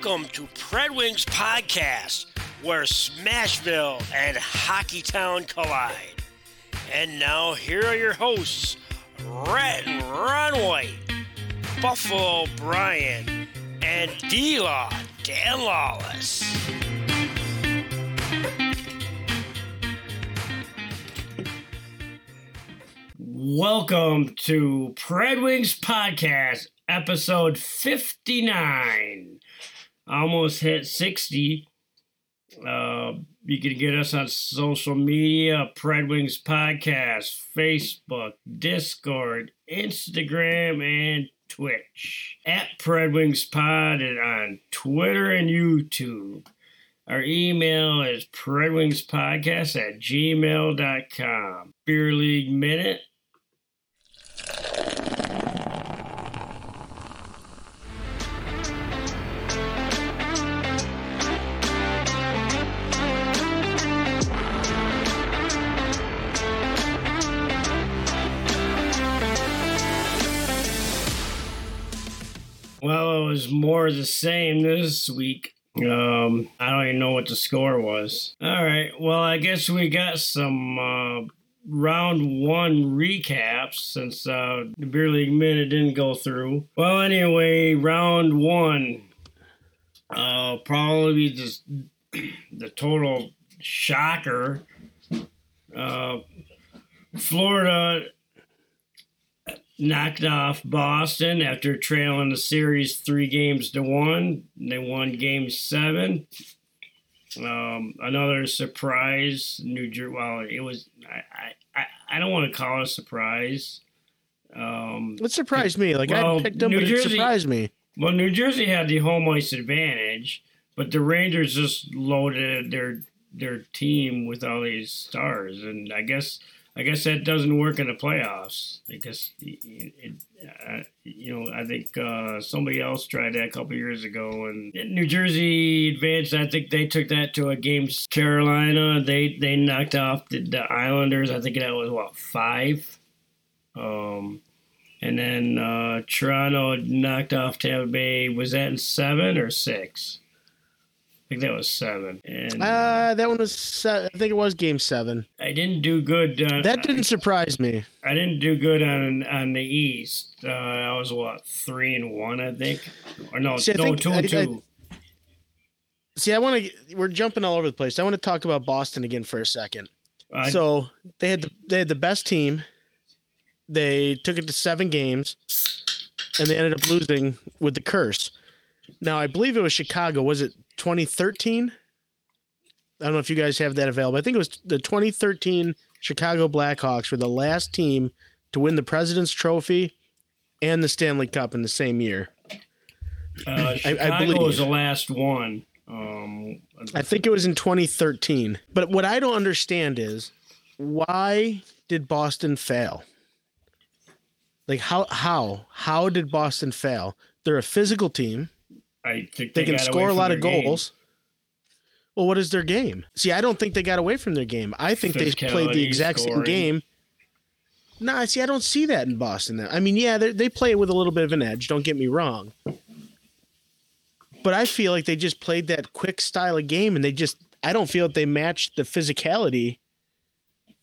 Welcome to Pred Wings Podcast, where Smashville and Hockeytown collide. And now here are your hosts, Rhett and Ron White, Buffalo Brian, and D-Law Dan Lawless. Welcome to Pred Wings Podcast, episode 59. Almost hit 60. Uh, you can get us on social media, Pred Wings Podcast, Facebook, Discord, Instagram, and Twitch. At Pred Wings Pod and on Twitter and YouTube. Our email is predwingspodcast at gmail.com. Beer League Minute. Well, it was more the same this week. Um, I don't even know what the score was. All right. Well, I guess we got some uh, round one recaps since uh, the beer league minute didn't go through. Well, anyway, round one. Uh, probably just the total shocker. Uh, Florida knocked off Boston after trailing the series three games to one. They won game seven. Um, another surprise, New Jersey. Well, it was. I, I, I don't want to call it a surprise. Um, What surprised me? Like well, I picked them, New but Jersey- it surprised me. well, New Jersey had the home ice advantage, but the Rangers just loaded their their team with all these stars, and I guess I guess that doesn't work in the playoffs because it, it, uh, you know I think uh, somebody else tried that a couple years ago, and New Jersey advanced. I think they took that to a game. Carolina, they they knocked off the, the Islanders. I think that was what five. Um, and then uh, Toronto knocked off Tampa Bay. Was that in seven or six? I think that was seven. And Uh, that one was. I think it was Game Seven. I didn't do good. Uh, That didn't surprise me. I didn't do good on on the East. Uh, I was what three and one, I think, or no, See, I no, think- two and I- I- two. See, I want to. We're jumping all over the place. I want to talk about Boston again for a second. I- so they had the they had the best team. They took it to seven games, and they ended up losing with the curse. Now I believe it was Chicago. Was it 2013? I don't know if you guys have that available. I think it was the 2013 Chicago Blackhawks were the last team to win the President's Trophy and the Stanley Cup in the same year. uh, Chicago believe. was the last one. Um, I think it was in 2013. But what I don't understand is why did Boston fail? Like how how how did Boston fail? They're a physical team. I think They, they, can score a lot of their game. goals. Well, what is their game? See, I don't think they got away from their game. I think they played the exact same game. No, Nah, see, I don't see that in Boston. I mean, yeah, they they play it with a little bit of an edge. Don't get me wrong. But I feel like they just played that quick style of game, and they just I don't feel that they matched the physicality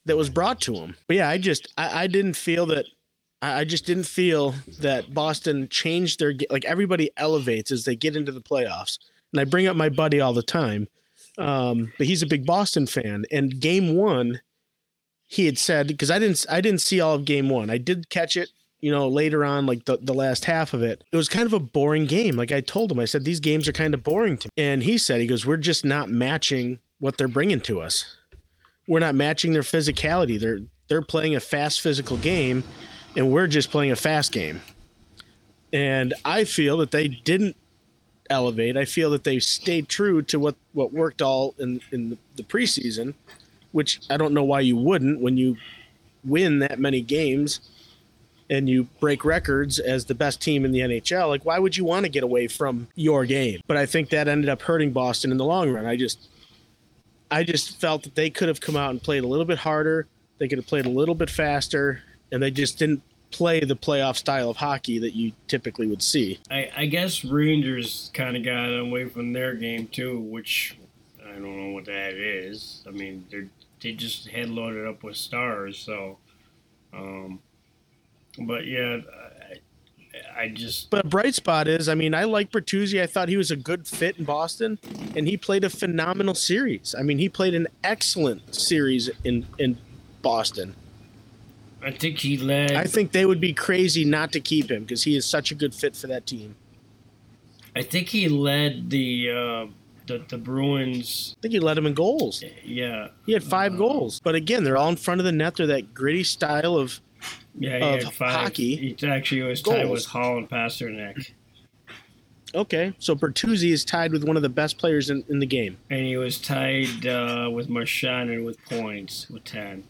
that was brought to them. But yeah, I just I, I didn't feel that. I just didn't feel that Boston changed their like everybody elevates as they get into the playoffs. And I bring up my buddy all the time, um, but he's a big Boston fan. And game one, he had said because I didn't I didn't see all of game one. I did catch it, you know, later on, like the, the last half of it. It was kind of a boring game. Like I told him, I said these games are kind of boring to me. And he said he goes, we're just not matching what they're bringing to us. We're not matching their physicality. They're they're playing a fast physical game, and we're just playing a fast game. And I feel that they didn't elevate. I feel that they stayed true to what what worked all in in the preseason, which I don't know why you wouldn't when you win that many games and you break records as the best team in the NHL. Like why would you want to get away from your game? But I think that ended up hurting Boston in the long run. I just I just felt that they could have come out and played a little bit harder. They could have played a little bit faster, and they just didn't play the playoff style of hockey that you typically would see. I, I guess Rangers kind of got away from their game too, which I don't know what that is. I mean, they they just head loaded up with stars, so. Um, but yeah, I, I just. But a bright spot is, I mean, I like Bertuzzi. I thought he was a good fit in Boston, and he played a phenomenal series. I mean, he played an excellent series in in Boston. I think he led. I think they would be crazy not to keep him because he is such a good fit for that team. I think he led the uh, the the Bruins. I think he led him in goals. Yeah, He had five Uh, goals, but again, they're all in front of the net. They're that gritty style of. yeah, he Of had five. hockey, He actually was tied with Hall and Pastrnak, Okay, so Bertuzzi is tied with one of the best players in, in the game. and he was tied uh, with Marchand with points with ten.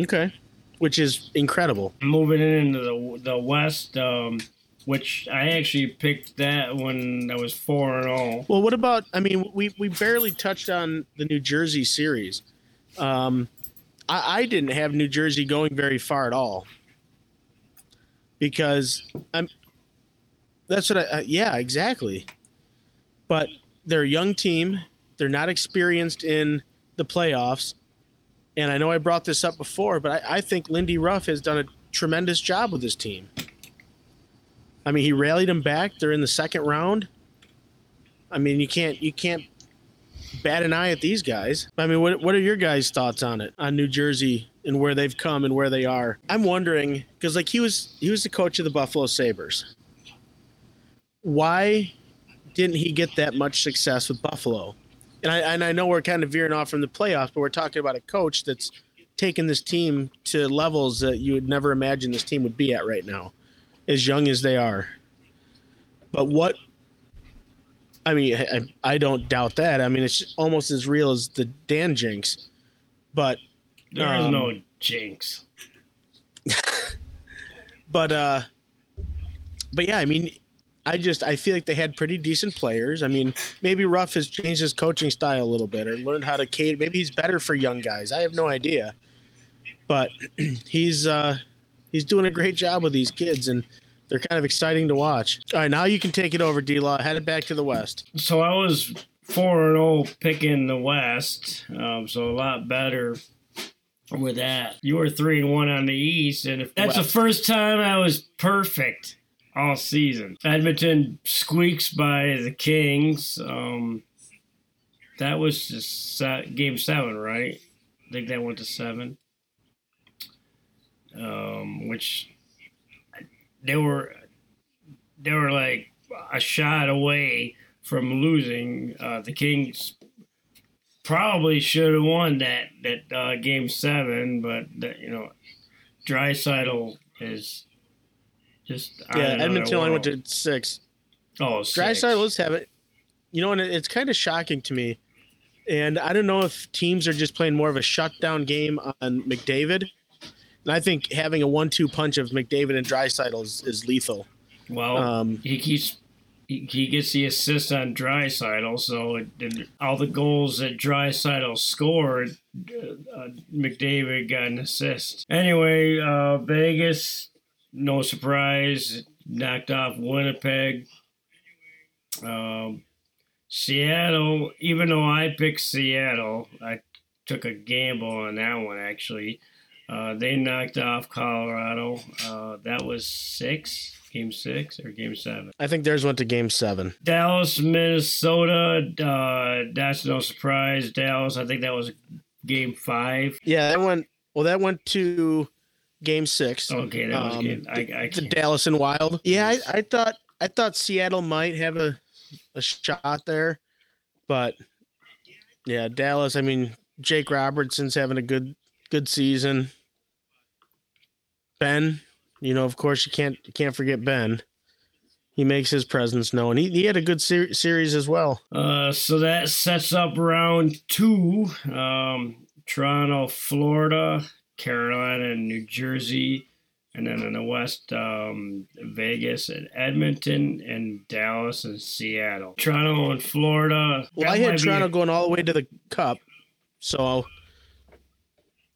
Okay, which is incredible. moving into the the West, um, which I actually picked that when I was four and zero. Well, what about? I mean, we we barely touched on the New Jersey series. Um, I, I didn't have New Jersey going very far at all because I'm. That's what I. Uh, yeah, exactly. But they're a young team. They're not experienced in the playoffs, and I know I brought this up before, but I, I think Lindy Ruff has done a tremendous job with his team. I mean, he rallied them back. They're in the second round. I mean, you can't you can't bat an eye at these guys. I mean, what what are your guys' thoughts on it on New Jersey and where they've come and where they are? I'm wondering because like he was he was the coach of the Buffalo Sabres. Why didn't he get that much success with Buffalo? And I and I know we're kind of veering off from the playoffs, but we're talking about a coach that's taken this team to levels that you would never imagine this team would be at right now, as young as they are. But what I mean, I, I don't doubt that. I mean, it's almost as real as the Dan jinx. But, There is Um, no jinx. but, uh, but yeah, I mean, I just I feel like they had pretty decent players. I mean, maybe Ruff has changed his coaching style a little bit or learned how to cater. Maybe he's better for young guys. I have no idea, but he's uh, he's doing a great job with these kids, and they're kind of exciting to watch. All right, now you can take it over, D Law. Headed back to the West. So I was four and zero picking the West, um, so a lot better with that. You were three and one on the East, and if that's the first time I was perfect all season. Edmonton squeaks by the Kings. Um, that was just game seven, right? I think that went to seven. Um, which they were they were like a shot away from losing. Uh, the Kings probably should have won that that uh, game seven, but that, you know, Draisaitl is just Yeah, Edmonton only went to six. oh six. Draisaitl, let's have it. You know, and it- it's kind of shocking to me. And I don't know if teams are just playing more of a shutdown game on McDavid. And I think having a one-two punch of McDavid and Draisaitl is, is lethal. Well, Um, he keeps. He he gets the assist on Draisaitl, so it, it, all the goals that Draisaitl scored, uh, uh, McDavid got an assist. Anyway, uh, Vegas, no surprise, knocked off Winnipeg. Um, Seattle, even though I picked Seattle, I took a gamble on that one actually. Uh, they knocked off Colorado. Uh, that was six, game six or game seven. I think theirs went to game seven. Dallas, Minnesota. Uh, that's no surprise. Dallas, I think that was game five. Yeah, that went. Well, that went to game six. Okay, that was Um, game. I, I the. Dallas and Wild. Yeah, I, I thought I thought Seattle might have a a shot there, but yeah, Dallas. I mean, Jake Robertson's having a good good season. Benn, you know, of course, you can't you can't forget Benn. He makes his presence known. He, he had a good ser- series as well. Uh, so that sets up round two. Um, Toronto, Florida, Carolina, and New Jersey. And then in the West, um, Vegas and Edmonton and Dallas and Seattle. Toronto and Florida. Well, that I had Toronto going all the way to the Cup, so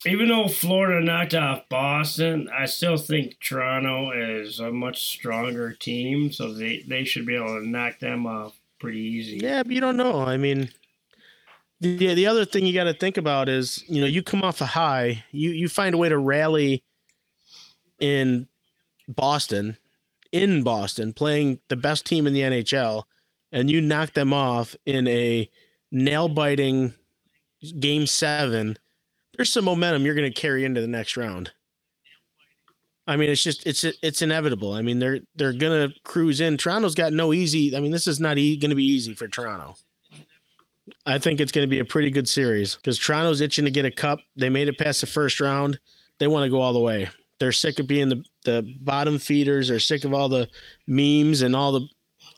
even though Florida knocked off Boston, I still think Toronto is a much stronger team, so they, they should be able to knock them off pretty easy. Yeah, but you don't know. I mean, the the other thing you got to think about is, you know, you come off a high, you you find a way to rally in Boston, in Boston, playing the best team in the NHL, and you knock them off in a nail biting game seven there's some momentum you're going to carry into the next round. I mean, it's just it's it's inevitable. I mean, they're they're going to cruise in. Toronto's got no easy. I mean, this is not e- going to be easy for Toronto. I think it's going to be a pretty good series because Toronto's itching to get a cup. They made it past the first round. They want to go all the way. They're sick of being the the bottom feeders. They're sick of all the memes and all the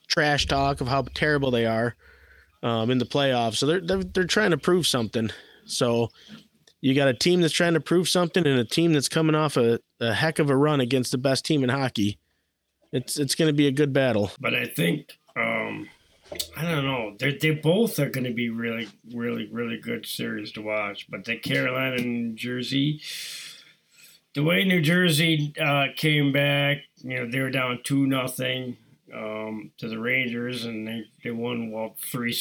trash talk of how terrible they are um, in the playoffs. So they're, they're they're trying to prove something. So you got a team that's trying to prove something and a team that's coming off a, a heck of a run against the best team in hockey. It's it's going to be a good battle. But I think I don't know. They they both are going to be really really really good series to watch. But the Carolina and Jersey, the way New Jersey uh, came back, you know, they were down two nothing um, to the Rangers, and they, they won well three.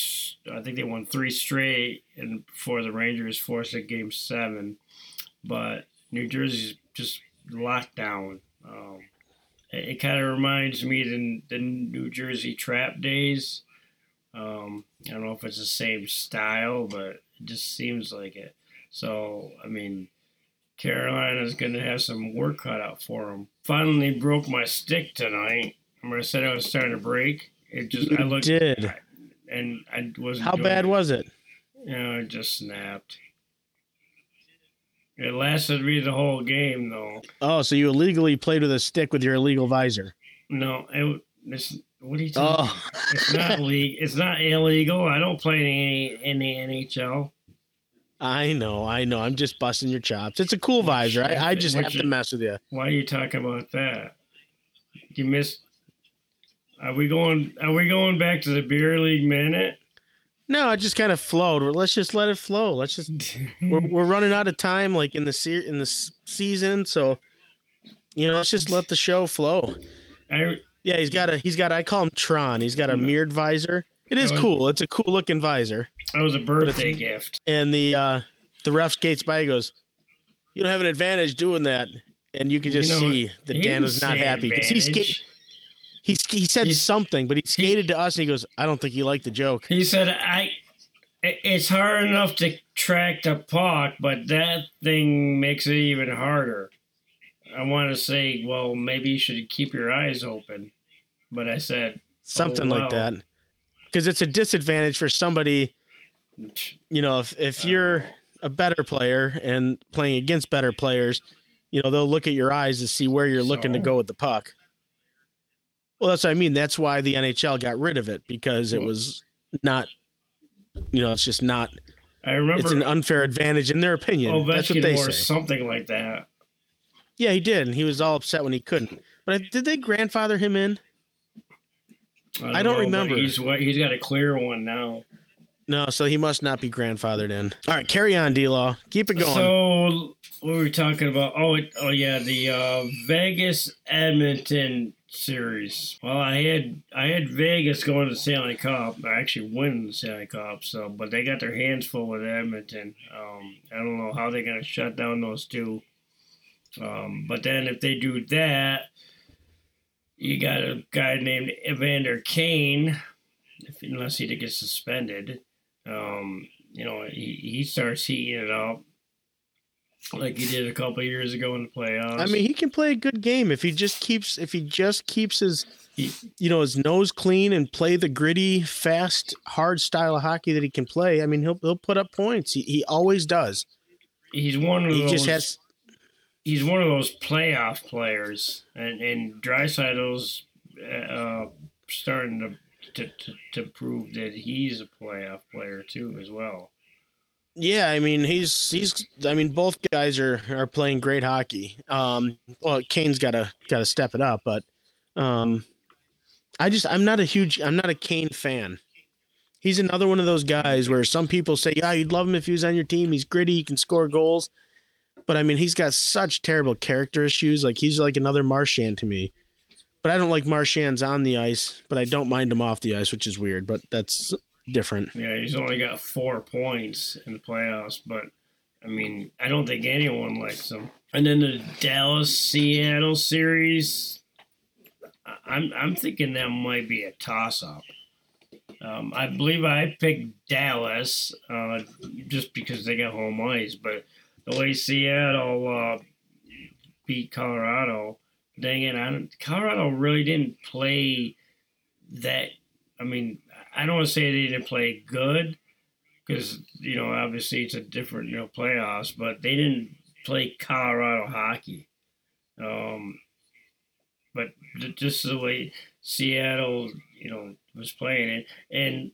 I think they won three straight, and before the Rangers forced a game seven, but New Jersey's just locked down. Um, it, it kind of reminds me of the, the New Jersey Trap days. Um, I don't know if it's the same style, but it just seems like it. So I mean, Carolina's going to have some work cut out for them. Finally broke my stick tonight Remember I said I was starting to break? It just you I looked did. and I wasn't. How bad it. was it? You know, it just snapped. It lasted me the whole game though. Oh, so you illegally played with a stick with your illegal visor? No, it, it's what are you talking? Oh, It's not legal. It's not illegal. I don't play in any in the NHL. I know, I know. I'm just busting your chops. It's a cool visor. I, I just have you- to mess with you. Why are you talking about that? You missed. Are we going? Are we going back to the beer league minute? No, I just kind of flowed. Let's just let it flow. Let's just we're, we're running out of time, like in the se- in the s- season. So, you know, let's just let the show flow. I Yeah, he's got a he's got I call him Tron. He's got a mirrored visor. It is cool. It's a cool looking visor. that was a birthday gift. And the uh the ref skates by. He goes, "You don't have an advantage doing that." And you can just You know, see that Dan was not happy because he advantage. skate, he he said He's- something, but he skated to us and he goes, "I don't think he liked the joke." He said, "I." It's hard enough to track the puck, but that thing makes it even harder. I want to say, well, maybe you should keep your eyes open, but I said, Something wow. like that. Because it's a disadvantage for somebody you know, if if uh, you're a better player and playing against better players, you know, they'll look at your eyes to see where you're looking to go with the puck. Well, that's what I mean. That's why the NHL got rid of it because it was not, you know, it's just not. I remember It's an unfair advantage in their opinion. Oh, that's what they or say. something like that. Yeah, he did, and he was all upset when he couldn't. But did they grandfather him in? I don't know, remember. He's he's got a clear one now. No, so he must not be grandfathered in. All right, carry on, D Law. Keep it going. So what were we talking about? Oh, it, oh yeah, the uh, Vegas Edmonton series. Well, I had I had Vegas going to the Stanley Cup. I actually winning the Stanley Cup. So, but they got their hands full with Edmonton. Um, I don't know how they're gonna shut down those two. Um, but then if they do that, you got a guy named Evander Kane. If, unless he gets suspended, um, you know he, he starts heating it up like he did a couple of years ago in the playoffs. I mean, he can play a good game if he just keeps if he just keeps his He- you know his nose clean and play the gritty, fast, hard style of hockey that he can play. I mean, he'll he'll put up points. He he always does. he's one of He those. just has he's one of those playoff players, and and Draisaitl's uh, starting to, to to to prove that he's a playoff player too as well. yeah. I mean, he's he's. I mean, both guys are are playing great hockey. Um, well, Kane's got to got to step it up, but um, I just I'm not a huge I'm not a Kane fan. He's another one of those guys where some people say, yeah, you'd love him if he was on your team. He's gritty, he can score goals. But I mean, he's got such terrible character issues. Like he's like another Marchand to me. But I don't like Marchands on the ice, but I don't mind him off the ice, which is weird. But that's different. Yeah, he's only got four points in the playoffs, but I mean, I don't think anyone likes him. And then the Dallas Seattle series, I'm I'm thinking that might be a toss up. Um, I believe I picked Dallas uh, just because they got home ice, but the way Seattle uh, beat Colorado, dang it, I don't, Colorado really didn't play that. I mean, I don't want to say they didn't play good because you know obviously it's a different you know playoffs, but they didn't play Colorado hockey. Um, but j- just the way Seattle, you know, was playing it, and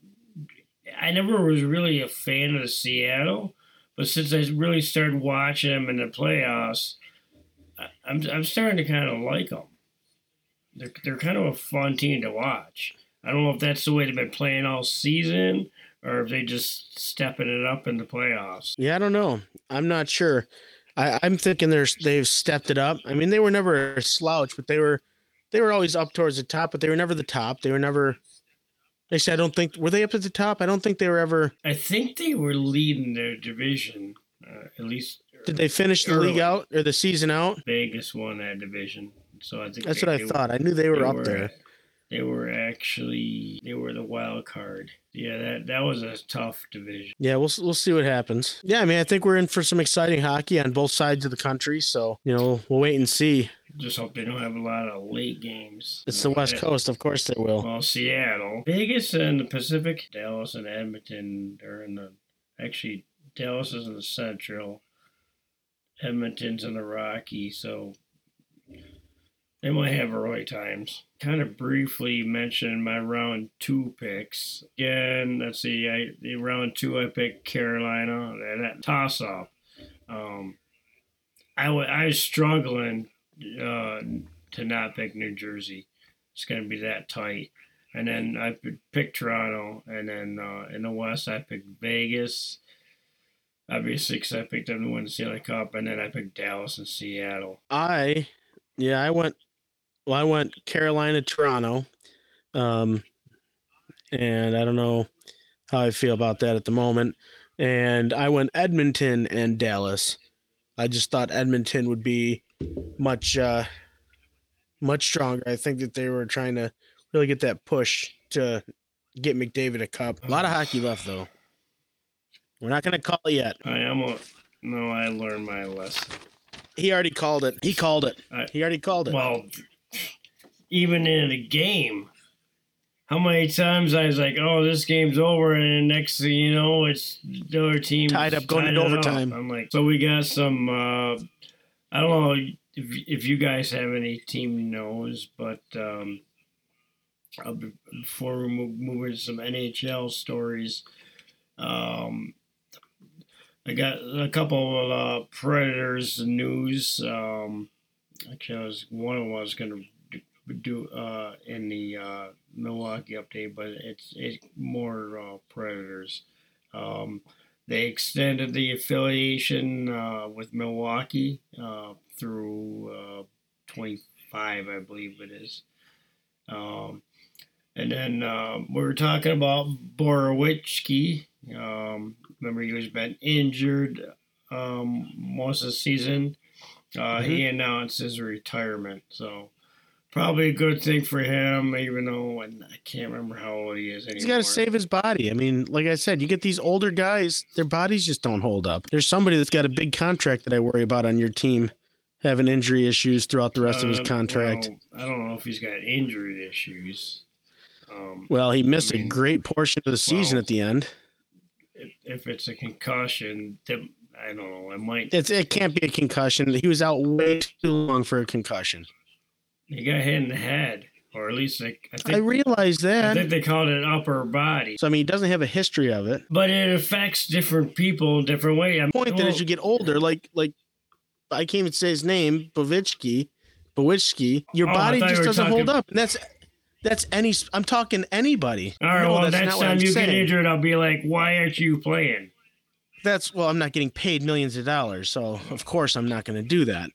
I never was really a fan of Seattle, but since I really started watching them in the playoffs, I'm I'm starting to kind of like them. They're they're kind of a fun team to watch. I don't know if that's the way they've been playing all season or if they just stepping it up in the playoffs. Yeah, I don't know. I'm not sure. I, I'm thinking there's they've stepped it up. I mean, they were never a slouch, but they were they were always up towards the top, but they were never the top. They were never. Actually, I don't think were they up at the top. I don't think they were ever. I think they were leading their division, uh, at least. Did they finish the league out or the season out? Vegas won that division, so I think That's they- what I they thought. I knew they were up there. They were actually they were the wild card. Yeah, that that was a tough division. Yeah, we'll we'll see what happens. Yeah, I mean, I think we're in for some exciting hockey on both sides of the country. So you know, we'll wait and see. Just hope they don't have a lot of late games. It's the West Coast, of course they will. Well, Seattle, Vegas, and the Pacific. Dallas and Edmonton are in the. Actually, Dallas is in the Central. Edmonton's in the Rocky, so they might have early times. Kind of briefly mention my round two picks. Again, let's see. I the round two I picked Carolina. That toss up. Um, I was struggling uh, to not pick New Jersey. It's going to be that tight. And then I picked Toronto, and then uh, in the West I picked Vegas. Obviously, because I picked them to win the Stanley Cup, and then I picked Dallas and Seattle. I, yeah, I went. Well, I went Carolina, Toronto, um, and I don't know how I feel about that at the moment. And I went Edmonton and Dallas. I just thought Edmonton would be much, uh, much stronger. I think that they were trying to really get that push to get McDavid a cup. A lot of hockey left though. We're not going to call it yet. I am a no. I learned my lesson. He already called it. He called it. I- He already called it. Well, even in a game, how many times I was like, "Oh, this game's over," and next thing you know, it's the other team Tied up going into it up. overtime. I'm like, so we got some. Uh, I don't know if if you guys have any team knows, but um, be- before we move, move into some NHL stories, um, I got a couple of uh, Predators news. Um, actually, I was one of them I was going to do uh, in the uh, Milwaukee update, but it's it's more uh, Predators. Um, they extended the affiliation uh, with Milwaukee uh, through uh, 25, I believe it is. Um, and then um, we were talking about Borowiecki. Um, remember, he was been injured um, most of the season. Uh, He announced his retirement, so probably a good thing for him. Even though I can't remember how old he is anymore. He's got to save his body. I mean, like I said, you get these older guys, their bodies just don't hold up. There's somebody that's got a big contract that I worry about on your team having injury issues throughout the rest of his Uh, contract. well, I don't know if he's got injury issues. Um, Well, he missed I mean, a great portion of the season well, at the end. if, if it's a concussion, that I don't know. It might. It's it can't be a concussion. He was out way too long for a concussion. He got hit in the head, or at least I I think. realize I that. I think they called it upper body, So I mean, he doesn't have a history of it. but it affects different people in different way. I mean, Point that as you get older, like like I can't even say his name, Bovitsky, Bowitsky, your Oh, body just doesn't talking- hold up, and that's that's any. I'm talking anybody. all right, No, well, next time I'm you saying. get injured, I'll be like, "Why aren't you playing?" that's well, I'm not getting paid millions of dollars, so of course I'm not going to do that.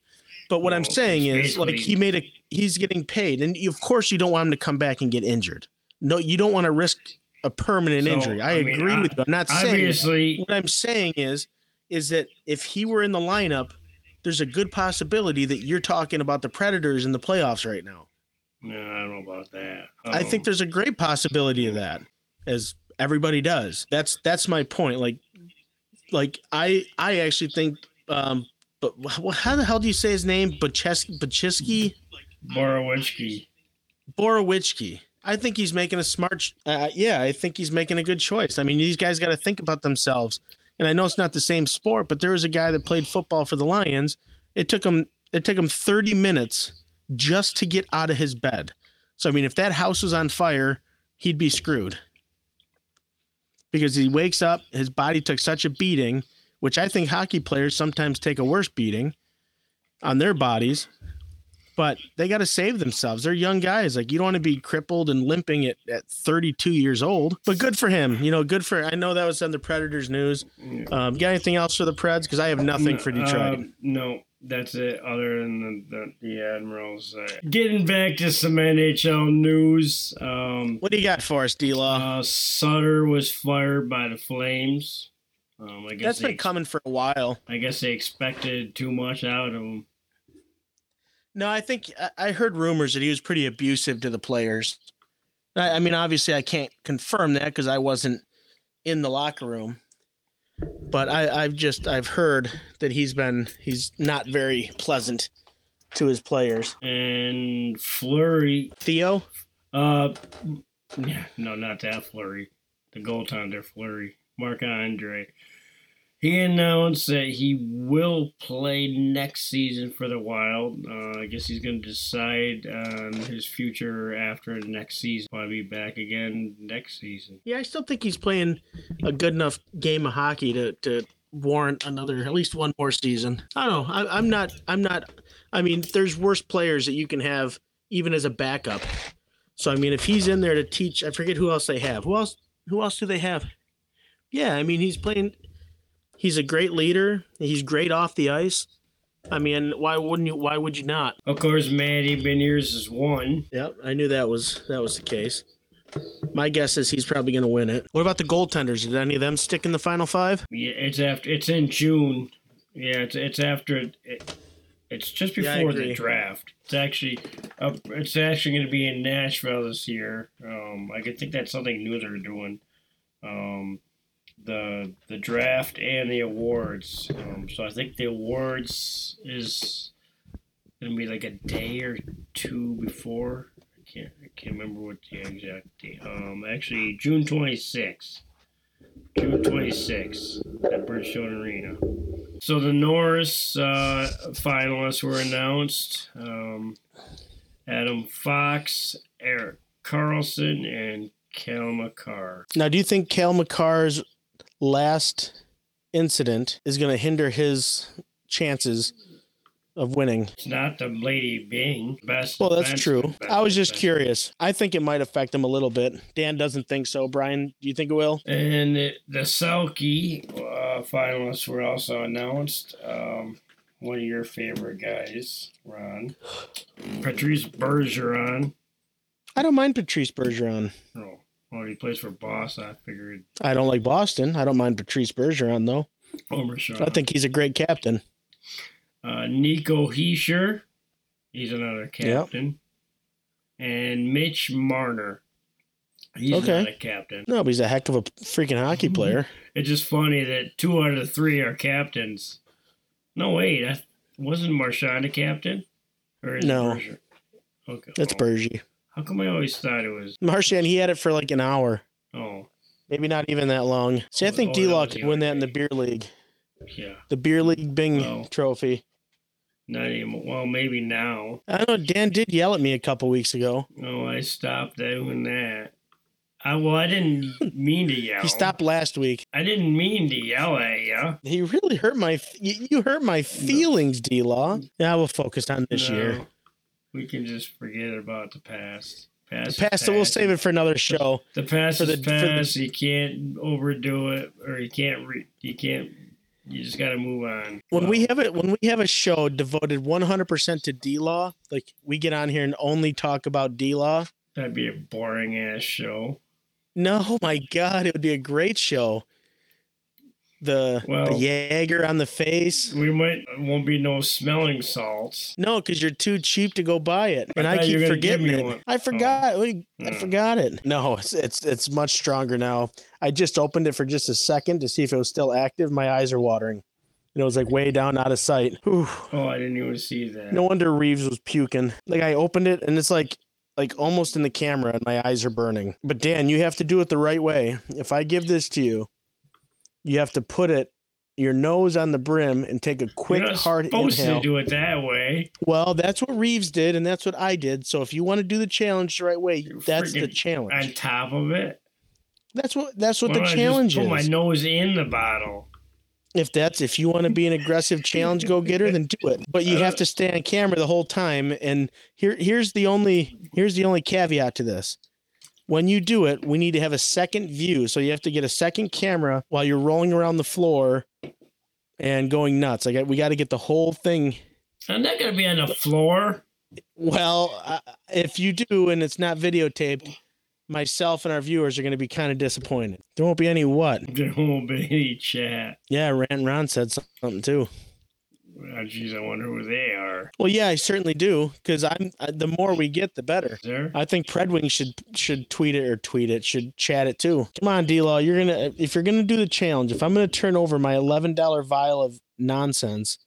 But what I'm saying is, like, he made a he's getting paid, and of course you don't want him to come back and get injured. No, you don't want to risk a permanent So, injury. I, I mean, agree I- with you. I'm not saying Obviously, what I'm saying is, is that if he were in the lineup, there's a good possibility that you're talking about the Predators in the playoffs right now. no, I don't know about that. I think Um, there's a great possibility of that, as everybody does. That's that's my point. Like, like I I actually think, um, but how the hell do you say his name? Bacheski, Bachiski, Borowiecki. Borowiecki. I think he's making a smart. Uh, yeah, I think he's making a good choice. I mean, these guys got to think about themselves. And I know it's not the same sport, but there was a guy that played football for the Lions. It took him it took him 30 minutes just to get out of his bed. So I mean, if that house was on fire, he'd be screwed. Because he wakes up, his body took such a beating, which I think hockey players sometimes take a worse beating on their bodies but they got to save themselves. They're young guys. Like you don't want to be crippled and limping at, at 32 years old. But good for him. You know, good for. I know that was on the Predators news. Um, got anything else for the Preds? Because I have nothing for Detroit. Um, no, that's it. Other than the the, the Admirals. Uh, getting back to some NHL news. Um, what do you got for us, D Law? uh, Sutter was fired by the Flames. Um, I guess That's been coming for a while. I guess they expected too much out of him. No, I think I- I heard rumors that he was pretty abusive to the players. I, I mean, obviously, I can't confirm that because I wasn't in the locker room. But I, I've just I've heard that he's been he's not very pleasant to his players. And Fleury. Theo, Uh, yeah, no, not that Fleury. The goaltender Fleury. Marc-Andre. He announced that he will play next season for the Wild. Uh, I guess he's going to decide on his future after next season. Probably be back again next season. yeah, I still think he's playing a good enough game of hockey to to warrant another at least one more season. I don't know. I, I'm not. I'm not. I mean, there's worse players that you can have even as a backup. So I mean, if he's in there to teach, I forget who else they have. Who else? Who else do they have? Yeah, I mean, he's playing. He's a great leader. He's great off the ice. I mean, why wouldn't you? Why would you not? Of course, Matty Beniers is one. Yep, I knew that was that was the case. My guess is he's probably going to win it. What about the goaltenders? Did any of them stick in the final five? Yeah, it's after. It's in June. Yeah, it's it's after. It, it's just Yeah, before the draft. It's actually. Uh, it's actually going to be in Nashville this year. Um, I could think that's something new they're doing. Um, the the draft and the awards. Um, so I think the awards is to be like a day or two before. I can't. I can't remember what the exact date. Um, actually, June twenty sixth. June 26th at Bridgestone Arena. So the Norris uh, finalists were announced. Um, Adam Fox, Erik Karlsson, and Cale Makar. Now, do you think Cale Makar's last incident is going to hinder his chances of winning? It's not the Lady Byng best. Well, that's defenseman, true. best I was just defenseman. curious. I think it might affect him a little bit. Dan doesn't think so. Brian, do you think it will? And the, the Selke uh, finalists were also announced. Um, one of your favorite guys, Ron. Patrice Bergeron. I don't mind Patrice Bergeron. Oh, well, he plays for Boss. I figured I don't like Boston. I don't mind Patrice Bergeron though. Homer Shaw. I think he's a great captain. uh, Nico Hischier. He's another captain. And Mitch Marner. He's Okay. not a captain. No, but he's a heck of a freaking hockey player. It's just funny that two out of the three are captains. No, wait. I, wasn't Marchand a captain? Or is No. Berger? Okay. That's oh. Bergie. How come I always thought it was? Marchand, he had it for like an hour. Oh, Maybe not even that long. See, I Oh, think oh, D Law could win that in the beer league. yeah. The beer league Byng trophy. Not anymore. Well, maybe now. I don't know Dan did yell at me a couple weeks ago. Oh, I stopped doing that. I well, I didn't mean to yell. He stopped last week. I didn't mean to yell at you. He really hurt my. You, hurt my feelings, D Law. Yeah, we'll focus on this year. We can just forget about the past. Pass, Past it, we'll save it for another show. The past for is the- for the- past. You can't overdo it, or you can't. Re- you can't. You just got to move on. When we have it, when we have a show devoted 100% to D Law, like we get on here and only talk about D Law. that'd be a boring ass show. No, my God, it would be a great show. The Well- the Jaeger on the face. We might won't be no smelling salts. No, because you're too cheap to go buy it, and I I, keep were gonna give forgetting it. one. I forgot. Wait, I Hmm. forgot it. No, it's, it's it's much stronger now. I just opened it for just a second to see if it was still active. My eyes are watering, and it was like way down out of sight. Whew. Oh, I didn't even see that. No wonder Reaves was puking. Like I opened it, and it's like like almost in the camera, and my eyes are burning. But Dan, you have to do it the right way. If I give this to you, you have to put it your nose on the brim and take a quick You're hard supposed inhale. to do it that way. Well, that's what Reaves did, and that's what I did. So if you want to do the challenge the right way, You're that's the challenge. On top of it. That's what that's what Why the don't I just challenge Put my nose in the bottle. If that's if you want to be an aggressive challenge go getter, then do it. But you uh, have to stay on camera the whole time. And here here's the only here's the only caveat to this. When you do it, we need to have a second view. So you have to get a second camera while you're rolling around the floor and going nuts. Like we got to get the whole thing I'm not gonna be on the floor. Well, uh, if you do and it's not videotaped, myself and our viewers are going to be kind of disappointed. There won't be any what? There won't be any chat. Yeah, Rant Ron said something too. Oh, geez, I wonder who they are. Well, yeah, I certainly do because I'm uh, the more we get, the better. There? I think Predwing should should tweet it or tweet it, should chat it too. Come on, D Law, you're gonna if you're gonna do the challenge, if I'm gonna turn over my eleven dollar vial of nonsense,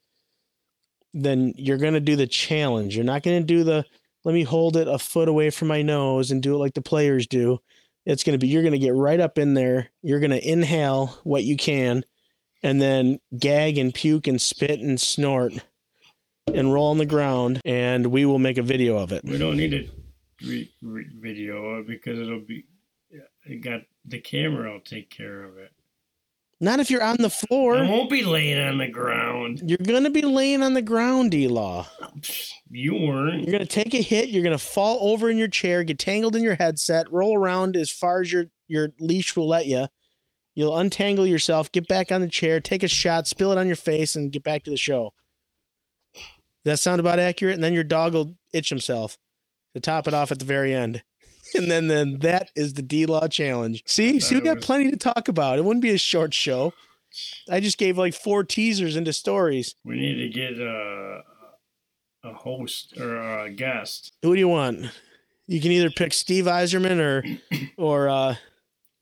then you're gonna do the challenge. You're not gonna do the let me hold it a foot away from my nose and do it like the players do. It's gonna be you're gonna get right up in there. You're gonna inhale what you can, and then gag and puke and spit and snort and roll on the ground, and we will make a video of it. We don't need to re- re- video because it'll be. It got the camera. will take care of it. Not if you're on the floor. I won't be laying on the ground. You're gonna be laying on the ground, D Law. You weren't. You're gonna take a hit. You're gonna fall over in your chair, get tangled in your headset, roll around as far as your your leash will let you. You'll untangle yourself, get back on the chair, take a shot, spill it on your face, and get back to the show. Does that sound about accurate? And then your dog will itch himself to top it off at the very end. And then, then that is the D Law challenge. See, see, we got plenty to talk about. It wouldn't be a short show. I just gave like four teasers into stories. We need to get a a host or a guest. Who do you want? You can either pick Steve Yzerman or or uh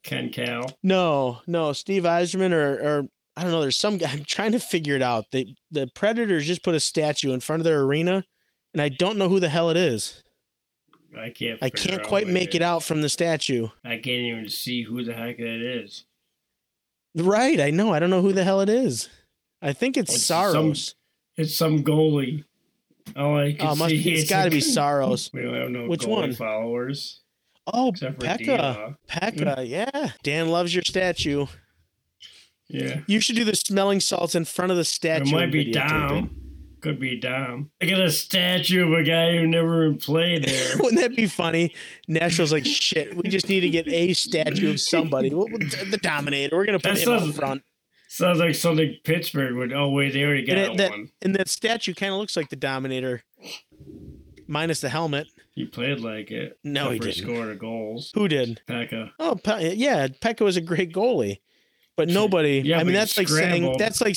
Ken Cal. no, no, Steve Yzerman or or I don't know, there's some guy I'm trying to figure it out. They the Predators just put a statue in front of their arena and I don't know who the hell it is. I can't. I can't quite make it out from the statue. I can't even see who the heck that is. Right, I know. I don't know who the hell it is. I think it's oh, It's some- It's some goalie. All I can Oh, it must see it's is got to be Saros. We don't have no Which goalie one? followers Oh, Pekka. Pekka, yeah. Dan loves your statue. Yeah, You should do the smelling salts in front of the statue. it might be. Dom. Could be Dom. I got a statue of a guy who never even played there. Wouldn't that be funny? Nashville's like, shit, we just need to get a statue of somebody. The Dominator. We're going to put That him sounds- front. Sounds like something Pittsburgh would. Oh wait, they already got And that, one. and that statue kind of looks like the Dominator, minus the helmet. He played like it. No, he didn't. Scored the goals. Who did? Pekka. Oh, Pe- yeah, Pekka was a great goalie, but nobody. Yeah, I mean, that's like saying that's like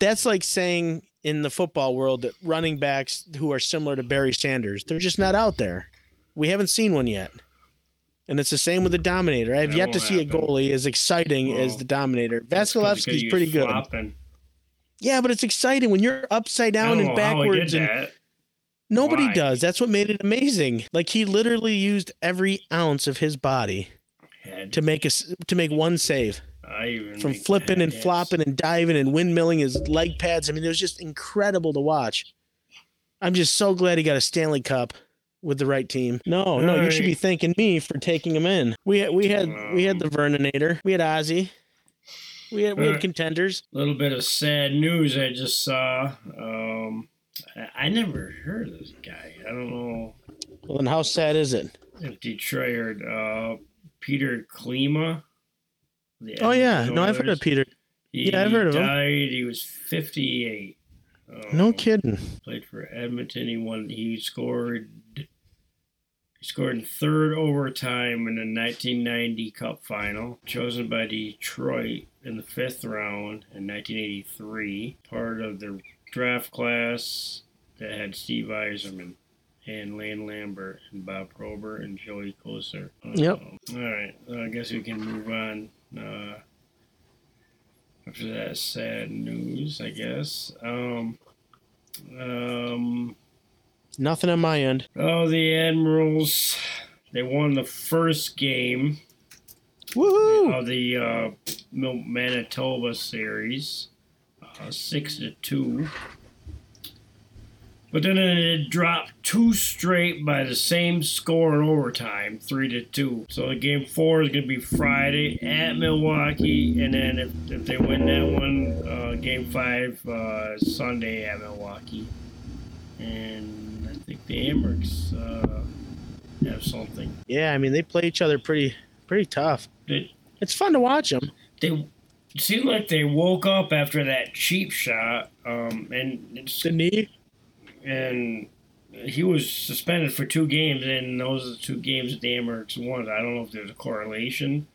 that's like saying in the football world that running backs who are similar to Barry Sanders, they're just not out there. We haven't seen one yet. And it's the same with the Dominator. I have That yet to see a goalie as exciting as the Dominator. Vasilevskiy's pretty was good. flopping. Yeah, but it's exciting when you're upside down and know how he backwards and that. Nobody Why? does. That's what made it amazing. Like he literally used every ounce of his body to make us to make one save. I even From flipping and flopping and diving and windmilling his leg pads. I mean, it was just incredible to watch. I'm just so glad he got a Stanley Cup with the right team. No, no, you should be thanking me for taking him in. We had we had we had the Verninator. We had Ozzy. We had we had Alright. contenders. little bit of sad news I just saw. Um, I, I never heard of this guy. I don't know. Well, then how sad is it? if Detroit uh, Peter Klima. Oh yeah, no, I've heard of Peter. He Yeah, I've heard of him. died. He was 58. No Um, kidding. Played for Edmonton. He won. He scored. He scored in third overtime in the 1990 Cup final. Chosen by Detroit in the fifth round in 1983. Part of the draft class that had Steve Yzerman and Lane Lambert and Bob Probert and Joey Kocur. Yep. Um, all right. I guess we can move on. Uh, after that sad news, I guess. Um, um, Nothing on my end. oh, the Admirals, they won the first game Woohoo! of the uh, Manitoba series, six to two. But then it dropped two straight by the same score in overtime, three to two. So the game four is going to be Friday at Milwaukee, and then if, if they win that one, uh, game five uh, Sunday at Milwaukee. And I think the Amerks uh, have something. Yeah, I mean they play each other pretty pretty tough. They, It's fun to watch them. they it seemed like they woke up after that cheap shot, um, and it's, The knee. and he was suspended for two games, and those are the two games that the Amerks won. I don't know if there's a correlation,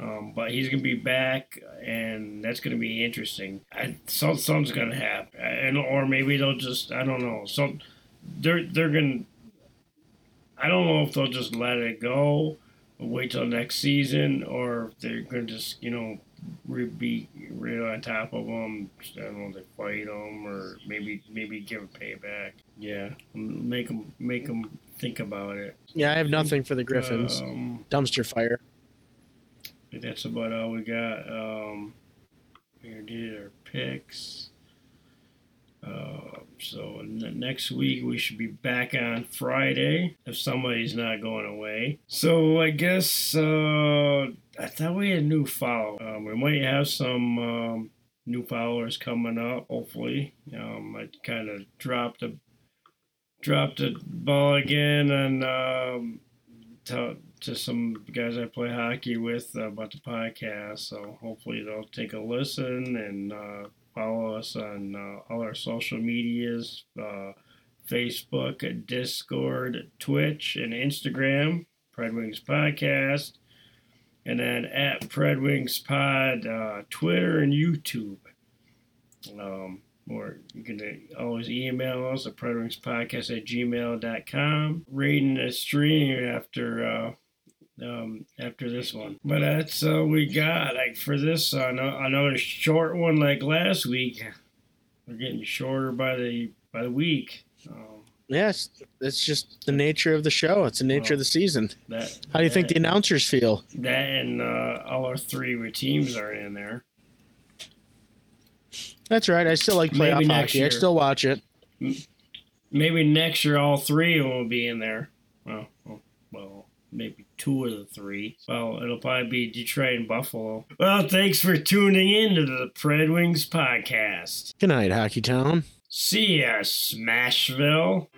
um, but he's gonna be back, and that's gonna be interesting. I, some, something's gonna happen, and or maybe they'll just I don't know. Some they're they're gonna. I don't know if they'll just let it go, wait till next season, or if they're gonna just you know be right on top of them. I don't know, they fight them, or maybe maybe give a payback. Yeah, make them make them think about it. Yeah, I have nothing for the Griffins. Um, Dumpster fire. That's about all we got. Um, we did our picks. Uh, so n- next week we should be back on Friday if somebody's not going away. So I guess uh, I thought we had a new follow. Um, we might have some um, new followers coming up. Hopefully, um, I kind of dropped a dropped a ball again and um, to, to some guys I play hockey with about the podcast. So hopefully they'll take a listen and uh, follow us on uh, all our social medias uh, Facebook, Discord, Twitch, and Instagram. Pred Wings Podcast. And then at Pred Wings Pod, uh, Twitter and YouTube. Um, or you can always email us at predwingspodcast at gmail.com. Rating the stream after uh, um, after this one. But that's uh, we got like for this uh, no- another short one like last week. We're getting shorter by the by the week. Um, Yes, it's just the nature of the show. It's the nature of the season. that How do you think the announcers feel? that and uh, all our three teams are in there. That's right. I still like Maybe playoff next hockey. I still watch it. Maybe next year all three will be in there. Well, well, well, maybe two of the three. Well, it'll probably be Detroit and Buffalo. Well, thanks for tuning in to the Pred Wings podcast. Good night, Hockey Town. See ya, Smashville.